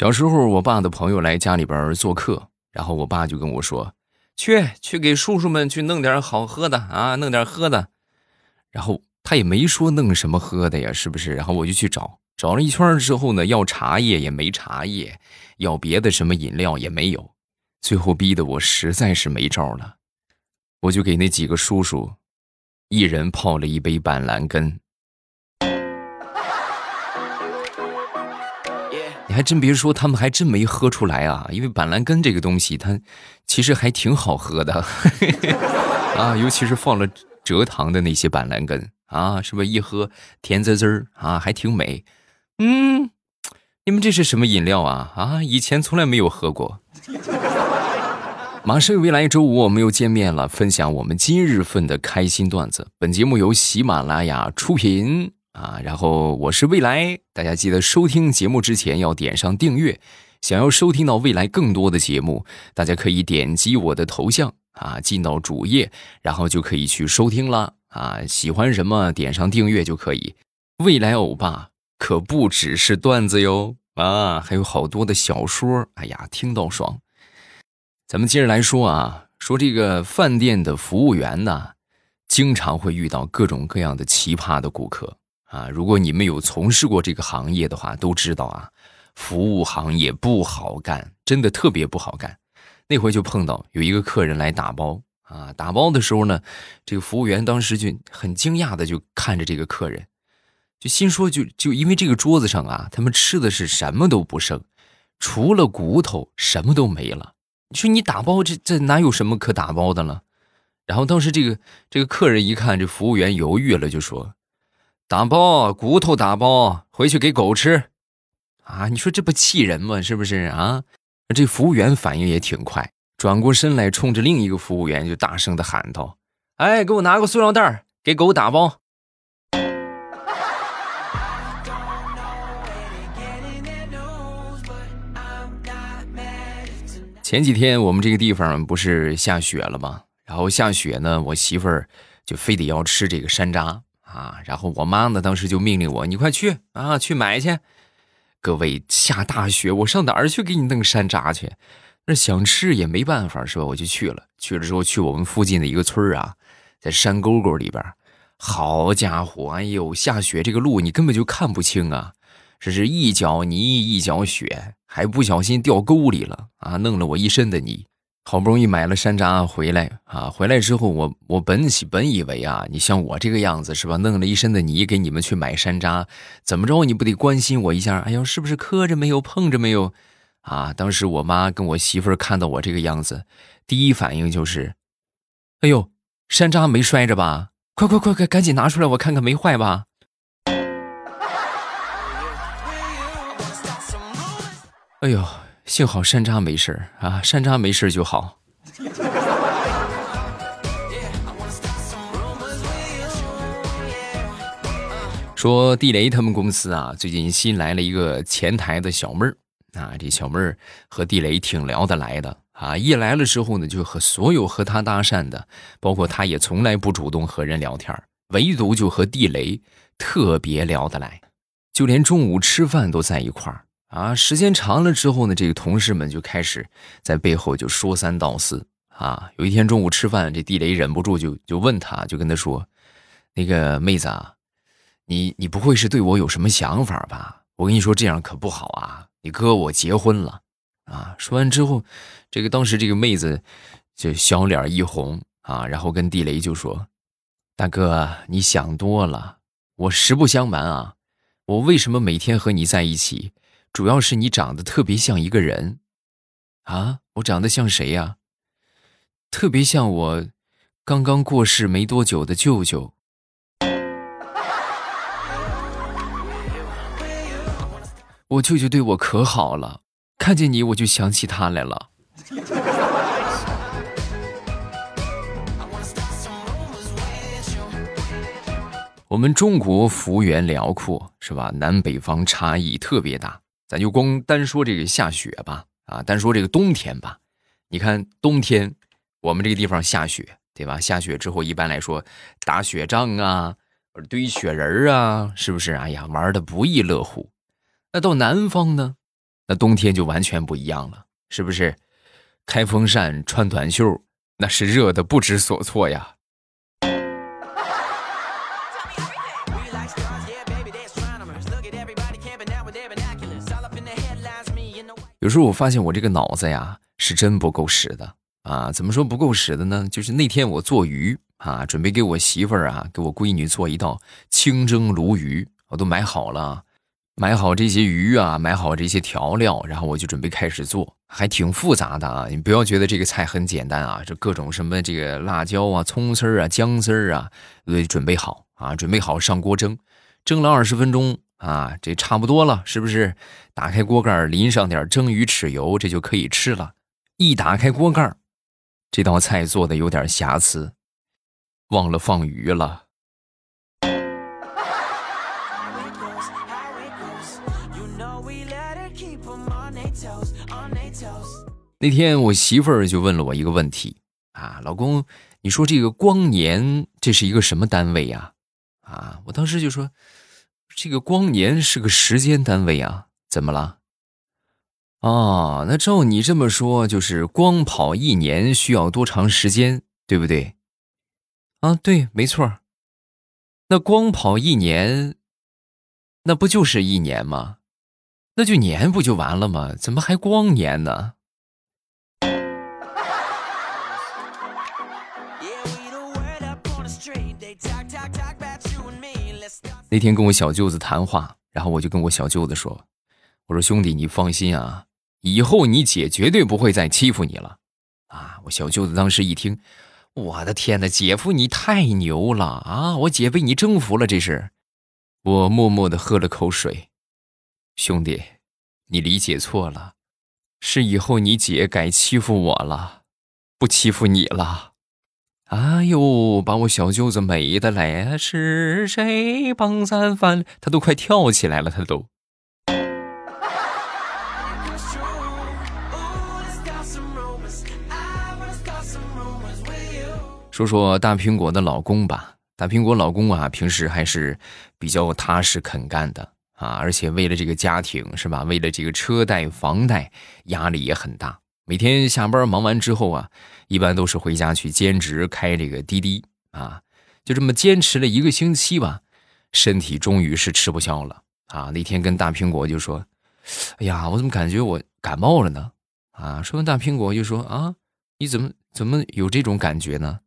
小时候，我爸的朋友来家里边做客，然后我爸就跟我说：“去，去给叔叔们去弄点好喝的啊，弄点喝的。”然后他也没说弄什么喝的呀，是不是？然后我就去找，找了一圈之后呢，要茶叶也没茶叶，要别的什么饮料也没有，最后逼得我实在是没招了，我就给那几个叔叔，一人泡了一杯板蓝根。你还真别说，他们还真没喝出来啊！因为板蓝根这个东西，它其实还挺好喝的 啊，尤其是放了蔗糖的那些板蓝根啊，是不是一喝甜滋滋儿啊，还挺美。嗯，你们这是什么饮料啊？啊，以前从来没有喝过。马上又未来周五我们又见面了，分享我们今日份的开心段子。本节目由喜马拉雅出品。啊，然后我是未来，大家记得收听节目之前要点上订阅。想要收听到未来更多的节目，大家可以点击我的头像啊，进到主页，然后就可以去收听了啊。喜欢什么，点上订阅就可以。未来欧巴可不只是段子哟啊，还有好多的小说，哎呀，听到爽。咱们接着来说啊，说这个饭店的服务员呢，经常会遇到各种各样的奇葩的顾客。啊，如果你们有从事过这个行业的话，都知道啊，服务行业不好干，真的特别不好干。那回就碰到有一个客人来打包啊，打包的时候呢，这个服务员当时就很惊讶的就看着这个客人，就心说就就因为这个桌子上啊，他们吃的是什么都不剩，除了骨头什么都没了。你说你打包这这哪有什么可打包的了？然后当时这个这个客人一看这服务员犹豫了，就说。打包骨头，打包回去给狗吃，啊！你说这不气人吗？是不是啊？这服务员反应也挺快，转过身来，冲着另一个服务员就大声的喊道：“哎，给我拿个塑料袋，给狗打包。”前几天我们这个地方不是下雪了吗？然后下雪呢，我媳妇儿就非得要吃这个山楂。啊，然后我妈呢，当时就命令我，你快去啊，去买去。各位下大雪，我上哪儿去给你弄山楂去？那想吃也没办法，是吧？我就去了。去了之后，去我们附近的一个村啊，在山沟沟里边，好家伙，哎呦，下雪这个路你根本就看不清啊，这是一脚泥一脚雪，还不小心掉沟里了啊，弄了我一身的泥。好不容易买了山楂回来啊！回来之后，我我本起本以为啊，你像我这个样子是吧？弄了一身的泥给你们去买山楂，怎么着你不得关心我一下？哎呦，是不是磕着没有？碰着没有？啊！当时我妈跟我媳妇看到我这个样子，第一反应就是：哎呦，山楂没摔着吧？快快快快，赶紧拿出来我看看没坏吧？哎呦！幸好山楂没事啊，山楂没事就好。说地雷他们公司啊，最近新来了一个前台的小妹儿啊，这小妹儿和地雷挺聊得来的啊，一来了之后呢，就和所有和他搭讪的，包括他也从来不主动和人聊天，唯独就和地雷特别聊得来，就连中午吃饭都在一块儿。啊，时间长了之后呢，这个同事们就开始在背后就说三道四啊。有一天中午吃饭，这地雷忍不住就就问他，就跟他说：“那个妹子啊，你你不会是对我有什么想法吧？我跟你说这样可不好啊，你哥我结婚了啊。”说完之后，这个当时这个妹子就小脸一红啊，然后跟地雷就说：“大哥，你想多了，我实不相瞒啊，我为什么每天和你在一起？”主要是你长得特别像一个人，啊，我长得像谁呀？特别像我刚刚过世没多久的舅舅。我舅舅对我可好了，看见你我就想起他来了。我们中国幅员辽阔，是吧？南北方差异特别大。咱就光单说这个下雪吧，啊，单说这个冬天吧。你看冬天，我们这个地方下雪，对吧？下雪之后，一般来说打雪仗啊，堆雪人啊，是不是？哎呀，玩的不亦乐乎。那到南方呢？那冬天就完全不一样了，是不是？开风扇、穿短袖，那是热的不知所措呀。有时候我发现我这个脑子呀，是真不够使的啊！怎么说不够使的呢？就是那天我做鱼啊，准备给我媳妇儿啊，给我闺女做一道清蒸鲈鱼，我都买好了，买好这些鱼啊，买好这些调料，然后我就准备开始做，还挺复杂的啊！你不要觉得这个菜很简单啊，这各种什么这个辣椒啊、葱丝儿啊、姜丝儿啊，都准备好啊，准备好上锅蒸，蒸了二十分钟。啊，这差不多了，是不是？打开锅盖，淋上点蒸鱼豉油，这就可以吃了。一打开锅盖，这道菜做的有点瑕疵，忘了放鱼了。那天我媳妇儿就问了我一个问题啊，老公，你说这个光年这是一个什么单位呀？啊，我当时就说。这个光年是个时间单位啊，怎么了？哦，那照你这么说，就是光跑一年需要多长时间，对不对？啊，对，没错。那光跑一年，那不就是一年吗？那就年不就完了吗？怎么还光年呢？那天跟我小舅子谈话，然后我就跟我小舅子说：“我说兄弟，你放心啊，以后你姐绝对不会再欺负你了。”啊！我小舅子当时一听，我的天哪，姐夫你太牛了啊！我姐被你征服了，这是。我默默的喝了口水，兄弟，你理解错了，是以后你姐改欺负我了，不欺负你了。哎呦，把我小舅子美的嘞！是谁帮咱翻？他都快跳起来了，他都。说说大苹果的老公吧，大苹果老公啊，平时还是比较踏实肯干的啊，而且为了这个家庭是吧？为了这个车贷、房贷，压力也很大。每天下班忙完之后啊，一般都是回家去兼职开这个滴滴啊，就这么坚持了一个星期吧，身体终于是吃不消了啊。那天跟大苹果就说：“哎呀，我怎么感觉我感冒了呢？”啊，说完大苹果就说：“啊，你怎么怎么有这种感觉呢？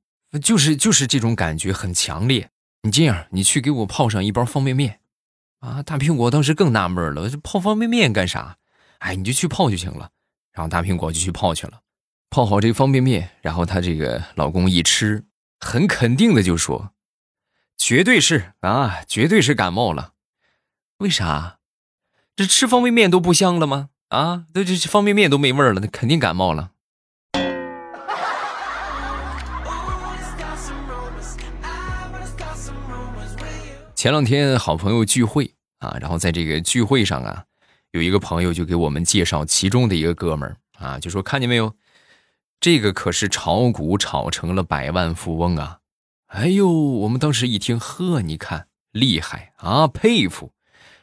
就是就是这种感觉很强烈。你这样，你去给我泡上一包方便面。”啊，大苹果当时更纳闷了，这泡方便面干啥？哎，你就去泡就行了。然后大苹果就去泡去了，泡好这个方便面，然后她这个老公一吃，很肯定的就说：“绝对是啊，绝对是感冒了。为啥？这吃方便面都不香了吗？啊，这这方便面都没味儿了，那肯定感冒了。”前两天好朋友聚会啊，然后在这个聚会上啊。有一个朋友就给我们介绍其中的一个哥们儿啊，就说看见没有，这个可是炒股炒成了百万富翁啊！哎呦，我们当时一听，呵，你看厉害啊，佩服。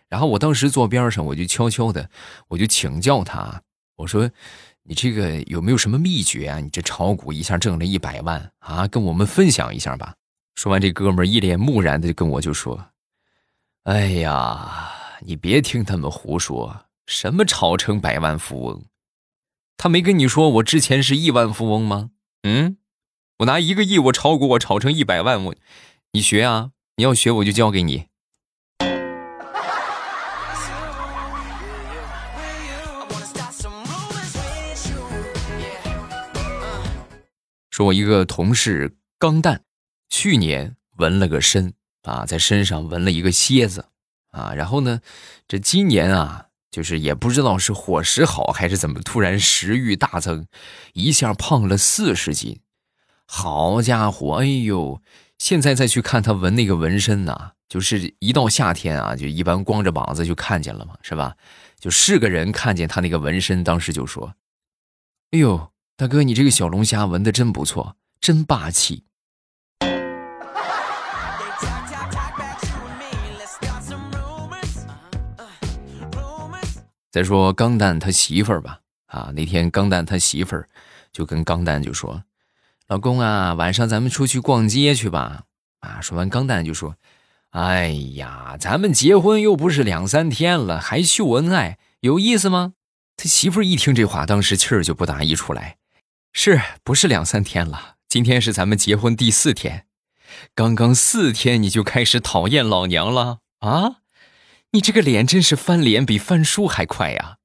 然后我当时坐边上，我就悄悄的，我就请教他，我说你这个有没有什么秘诀啊？你这炒股一下挣了一百万啊，跟我们分享一下吧。说完，这哥们一脸木然的跟我就说：“哎呀。”你别听他们胡说，什么炒成百万富翁？他没跟你说我之前是亿万富翁吗？嗯，我拿一个亿我炒股，我炒成一百万，我你学啊！你要学我就教给你。说我一个同事钢蛋，去年纹了个身啊，在身上纹了一个蝎子。啊，然后呢，这今年啊，就是也不知道是伙食好还是怎么，突然食欲大增，一下胖了四十斤。好家伙，哎呦！现在再去看他纹那个纹身呐，就是一到夏天啊，就一般光着膀子就看见了嘛，是吧？就是个人看见他那个纹身，当时就说：“哎呦，大哥，你这个小龙虾纹的真不错，真霸气。”再说钢蛋他媳妇儿吧，啊，那天钢蛋他媳妇儿就跟钢蛋就说：“老公啊，晚上咱们出去逛街去吧。”啊，说完钢蛋就说：“哎呀，咱们结婚又不是两三天了，还秀恩爱，有意思吗？”他媳妇儿一听这话，当时气儿就不打一处来，是不是两三天了？今天是咱们结婚第四天，刚刚四天你就开始讨厌老娘了啊？你这个脸真是翻脸比翻书还快呀！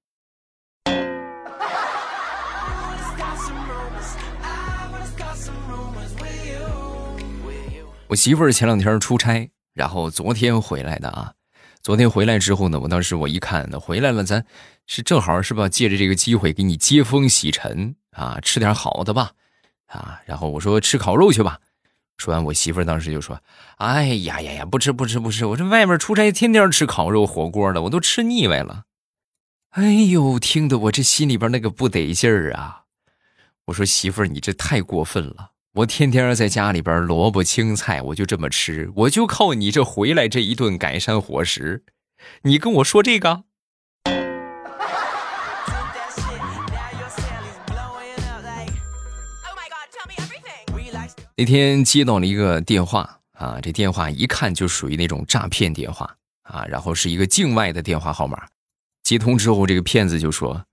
我媳妇儿前两天出差，然后昨天回来的啊。昨天回来之后呢，我当时我一看，回来了，咱是正好是吧？借着这个机会给你接风洗尘啊，吃点好的吧，啊。然后我说吃烤肉去吧。说完，我媳妇儿当时就说：“哎呀呀呀，不吃不吃不吃！我这外面出差，天天吃烤肉火锅的，我都吃腻歪了。”哎呦，听得我这心里边那个不得劲儿啊！我说媳妇儿，你这太过分了！我天天在家里边萝卜青菜，我就这么吃，我就靠你这回来这一顿改善伙食，你跟我说这个？那天接到了一个电话啊，这电话一看就属于那种诈骗电话啊，然后是一个境外的电话号码。接通之后，这个骗子就说：“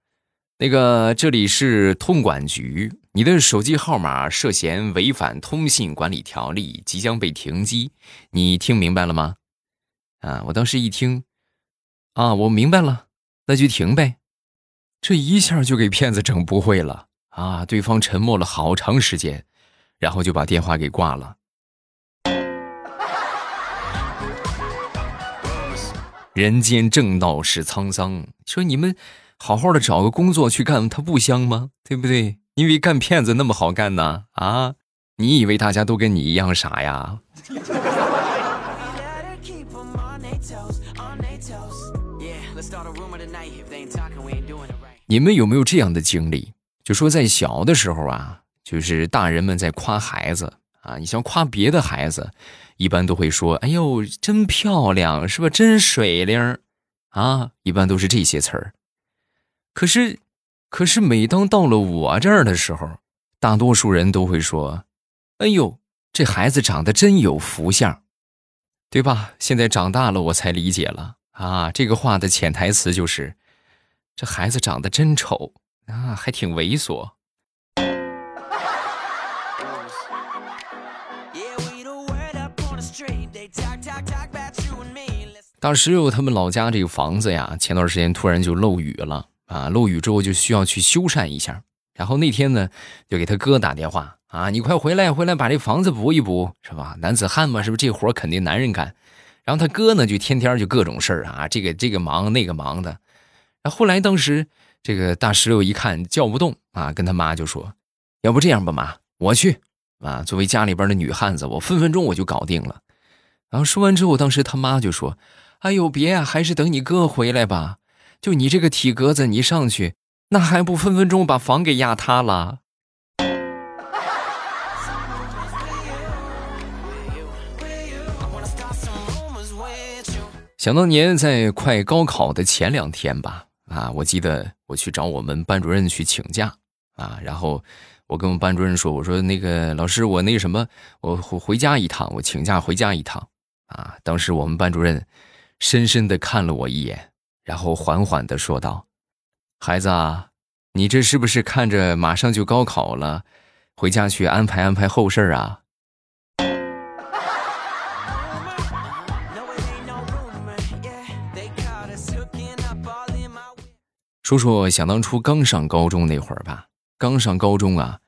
那个这里是通管局，你的手机号码涉嫌违反通信管理条例，即将被停机。你听明白了吗？”啊，我当时一听，啊，我明白了，那就停呗。这一下就给骗子整不会了啊！对方沉默了好长时间。然后就把电话给挂了。人间正道是沧桑，说你们好好的找个工作去干，它不香吗？对不对？因为干骗子那么好干呢？啊？你以为大家都跟你一样傻呀？你们有没有这样的经历？就说在小的时候啊。就是大人们在夸孩子啊，你像夸别的孩子，一般都会说：“哎呦，真漂亮，是吧？真水灵啊！”一般都是这些词儿。可是，可是每当到了我这儿的时候，大多数人都会说：“哎呦，这孩子长得真有福相，对吧？”现在长大了，我才理解了啊，这个话的潜台词就是：这孩子长得真丑啊，还挺猥琐。大石榴他们老家这个房子呀，前段时间突然就漏雨了啊！漏雨之后就需要去修缮一下。然后那天呢，就给他哥打电话啊，你快回来，回来把这房子补一补，是吧？男子汉嘛，是不是这活肯定男人干？然后他哥呢，就天天就各种事儿啊，这个这个忙那个忙的。然后后来当时这个大石榴一看叫不动啊，跟他妈就说：“要不这样吧，妈，我去啊，作为家里边的女汉子，我分分钟我就搞定了。”然后说完之后，当时他妈就说。哎呦，别啊，还是等你哥回来吧。就你这个体格子，你上去那还不分分钟把房给压塌了。想当年在快高考的前两天吧，啊，我记得我去找我们班主任去请假啊，然后我跟我们班主任说，我说那个老师，我那什么，我回回家一趟，我请假回家一趟啊。当时我们班主任。深深的看了我一眼，然后缓缓的说道：“孩子啊，你这是不是看着马上就高考了，回家去安排安排后事啊？”叔叔想当初刚上高中那会儿吧，刚上高中啊，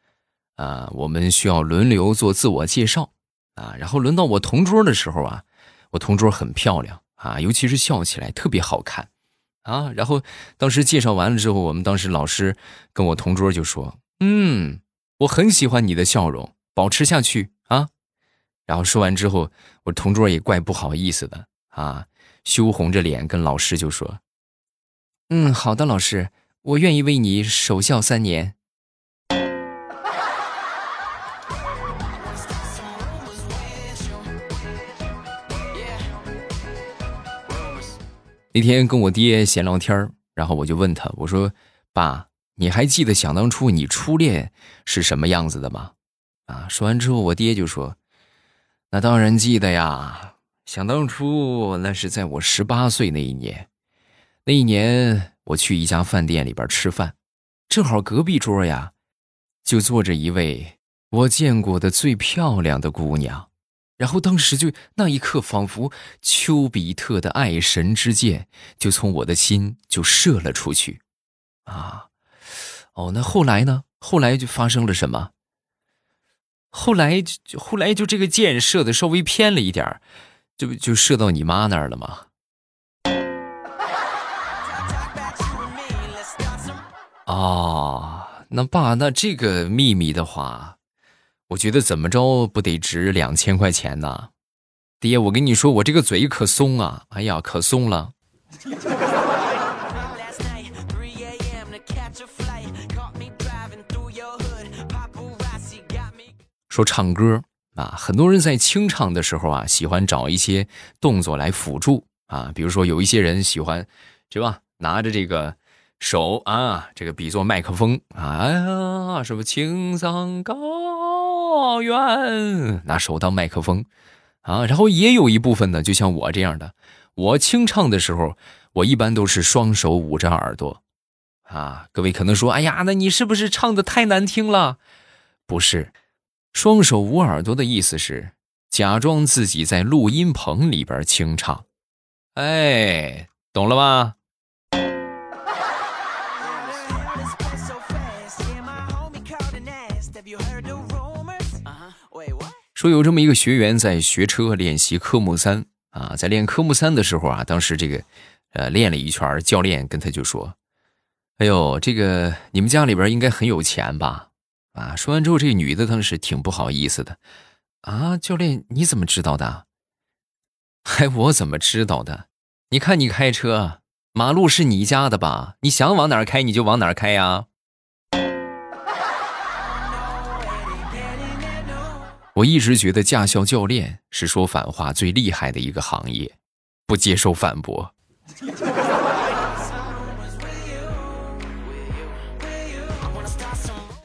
啊，我们需要轮流做自我介绍啊，然后轮到我同桌的时候啊，我同桌很漂亮。啊，尤其是笑起来特别好看，啊，然后当时介绍完了之后，我们当时老师跟我同桌就说：“嗯，我很喜欢你的笑容，保持下去啊。”然后说完之后，我同桌也怪不好意思的啊，羞红着脸跟老师就说：“嗯，好的，老师，我愿意为你守孝三年。”那天跟我爹闲聊天然后我就问他，我说：“爸，你还记得想当初你初恋是什么样子的吗？”啊，说完之后，我爹就说：“那当然记得呀，想当初那是在我十八岁那一年，那一年我去一家饭店里边吃饭，正好隔壁桌呀，就坐着一位我见过的最漂亮的姑娘。”然后当时就那一刻，仿佛丘比特的爱神之箭就从我的心就射了出去，啊，哦，那后来呢？后来就发生了什么？后来就后来就这个箭射的稍微偏了一点儿就就射到你妈那儿了吗？哦，那爸，那这个秘密的话。我觉得怎么着不得值两千块钱呢，爹，我跟你说，我这个嘴可松啊，哎呀，可松了。说唱歌啊，很多人在清唱的时候啊，喜欢找一些动作来辅助啊，比如说有一些人喜欢，对吧？拿着这个手啊，这个比作麦克风啊，哎呀，什么青藏高。原，拿手当麦克风，啊，然后也有一部分呢，就像我这样的，我清唱的时候，我一般都是双手捂着耳朵，啊，各位可能说，哎呀，那你是不是唱的太难听了？不是，双手捂耳朵的意思是假装自己在录音棚里边清唱，哎，懂了吧？说有这么一个学员在学车练习科目三啊，在练科目三的时候啊，当时这个，呃，练了一圈，教练跟他就说：“哎呦，这个你们家里边应该很有钱吧？”啊，说完之后，这个女的当时挺不好意思的，啊，教练你怎么知道的？还我怎么知道的？你看你开车，马路是你家的吧？你想往哪儿开你就往哪儿开呀。我一直觉得驾校教练是说反话最厉害的一个行业，不接受反驳。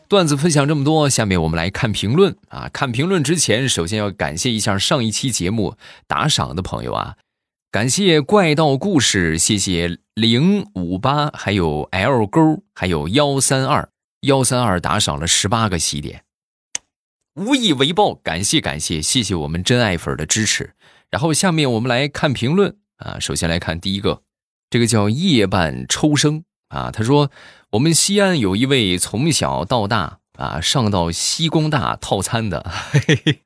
段子分享这么多，下面我们来看评论啊！看评论之前，首先要感谢一下上一期节目打赏的朋友啊，感谢怪盗故事，谢谢零五八，还有 L 勾，还有幺三二幺三二打赏了十八个喜点。无以为报，感谢感谢，谢谢我们真爱粉的支持。然后下面我们来看评论啊，首先来看第一个，这个叫夜半抽生啊，他说我们西安有一位从小到大啊上到西工大套餐的，嘿嘿，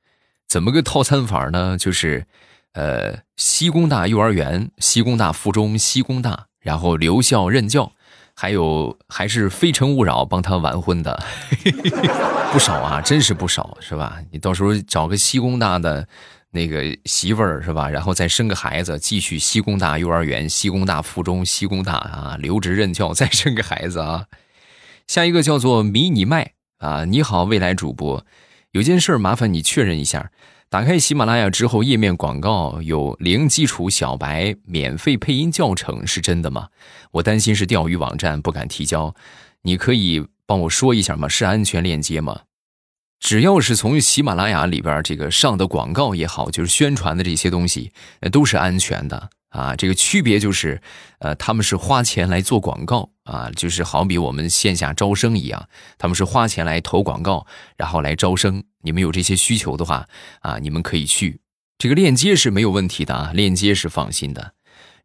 怎么个套餐法呢？就是呃西工大幼儿园、西工大附中、西工大，然后留校任教。还有还是非诚勿扰帮他完婚的，不少啊，真是不少，是吧？你到时候找个西工大的那个媳妇儿，是吧？然后再生个孩子，继续西工大幼儿园、西工大附中、西工大啊，留职任教，再生个孩子啊。下一个叫做迷你麦啊，你好，未来主播，有件事麻烦你确认一下。打开喜马拉雅之后，页面广告有零基础小白免费配音教程，是真的吗？我担心是钓鱼网站，不敢提交。你可以帮我说一下吗？是安全链接吗？只要是从喜马拉雅里边这个上的广告也好，就是宣传的这些东西，都是安全的。啊，这个区别就是，呃，他们是花钱来做广告啊，就是好比我们线下招生一样，他们是花钱来投广告，然后来招生。你们有这些需求的话，啊，你们可以去，这个链接是没有问题的啊，链接是放心的。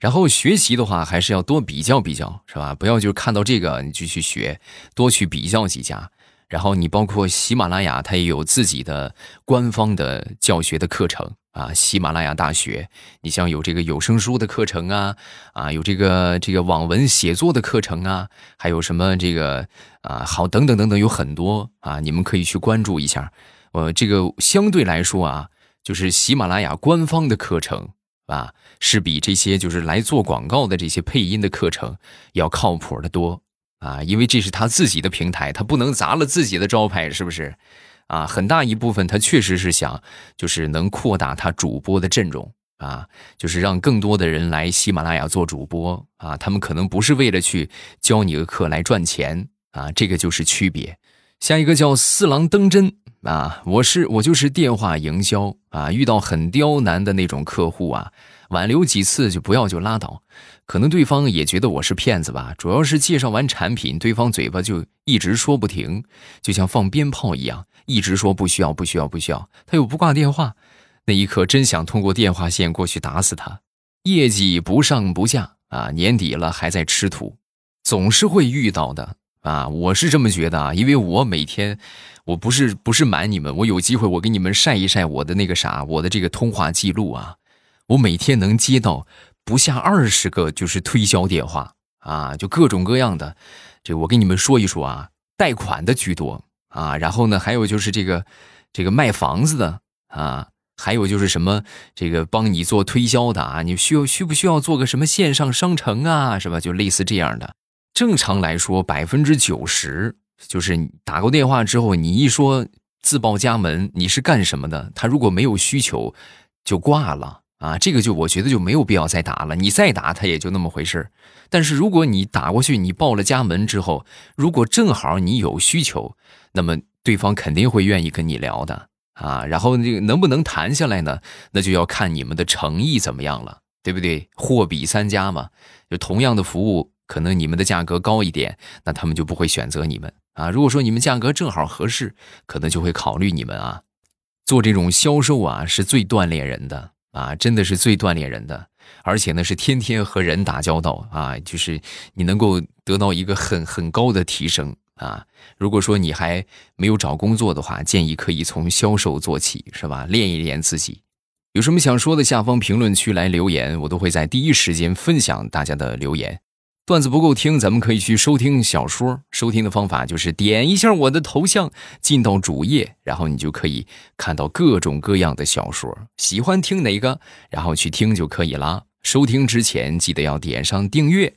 然后学习的话，还是要多比较比较，是吧？不要就看到这个你就去学，多去比较几家。然后你包括喜马拉雅，它也有自己的官方的教学的课程啊。喜马拉雅大学，你像有这个有声书的课程啊，啊，有这个这个网文写作的课程啊，还有什么这个啊，好等等等等，有很多啊，你们可以去关注一下。呃，这个相对来说啊，就是喜马拉雅官方的课程啊，是比这些就是来做广告的这些配音的课程要靠谱的多。啊，因为这是他自己的平台，他不能砸了自己的招牌，是不是？啊，很大一部分他确实是想，就是能扩大他主播的阵容啊，就是让更多的人来喜马拉雅做主播啊，他们可能不是为了去教你个课来赚钱啊，这个就是区别。下一个叫四郎登真啊，我是我就是电话营销啊，遇到很刁难的那种客户啊，挽留几次就不要就拉倒，可能对方也觉得我是骗子吧，主要是介绍完产品，对方嘴巴就一直说不停，就像放鞭炮一样，一直说不需要不需要不需要，他又不挂电话。那一刻，真想通过电话线过去打死他。业绩不上不下啊，年底了还在吃土，总是会遇到的啊。我是这么觉得啊，因为我每天，我不是不是瞒你们，我有机会我给你们晒一晒我的那个啥，我的这个通话记录啊，我每天能接到不下二十个就是推销电话啊，就各种各样的。这我给你们说一说啊，贷款的居多啊，然后呢，还有就是这个这个卖房子的啊。还有就是什么这个帮你做推销的啊？你需要需不需要做个什么线上商城啊？是吧？就类似这样的。正常来说，百分之九十就是打过电话之后，你一说自报家门，你是干什么的？他如果没有需求，就挂了啊。这个就我觉得就没有必要再打了。你再打他也就那么回事但是如果你打过去，你报了家门之后，如果正好你有需求，那么对方肯定会愿意跟你聊的。啊，然后这个能不能谈下来呢？那就要看你们的诚意怎么样了，对不对？货比三家嘛，就同样的服务，可能你们的价格高一点，那他们就不会选择你们啊。如果说你们价格正好合适，可能就会考虑你们啊。做这种销售啊，是最锻炼人的啊，真的是最锻炼人的，而且呢是天天和人打交道啊，就是你能够得到一个很很高的提升。啊，如果说你还没有找工作的话，建议可以从销售做起，是吧？练一练自己。有什么想说的，下方评论区来留言，我都会在第一时间分享大家的留言。段子不够听，咱们可以去收听小说。收听的方法就是点一下我的头像，进到主页，然后你就可以看到各种各样的小说。喜欢听哪个，然后去听就可以了。收听之前记得要点上订阅。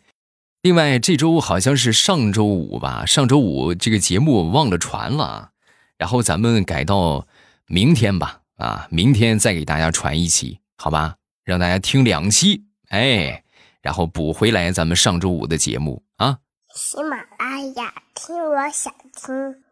另外，这周好像是上周五吧？上周五这个节目忘了传了，然后咱们改到明天吧。啊，明天再给大家传一期，好吧？让大家听两期，哎，然后补回来咱们上周五的节目啊。喜马拉雅听，我想听。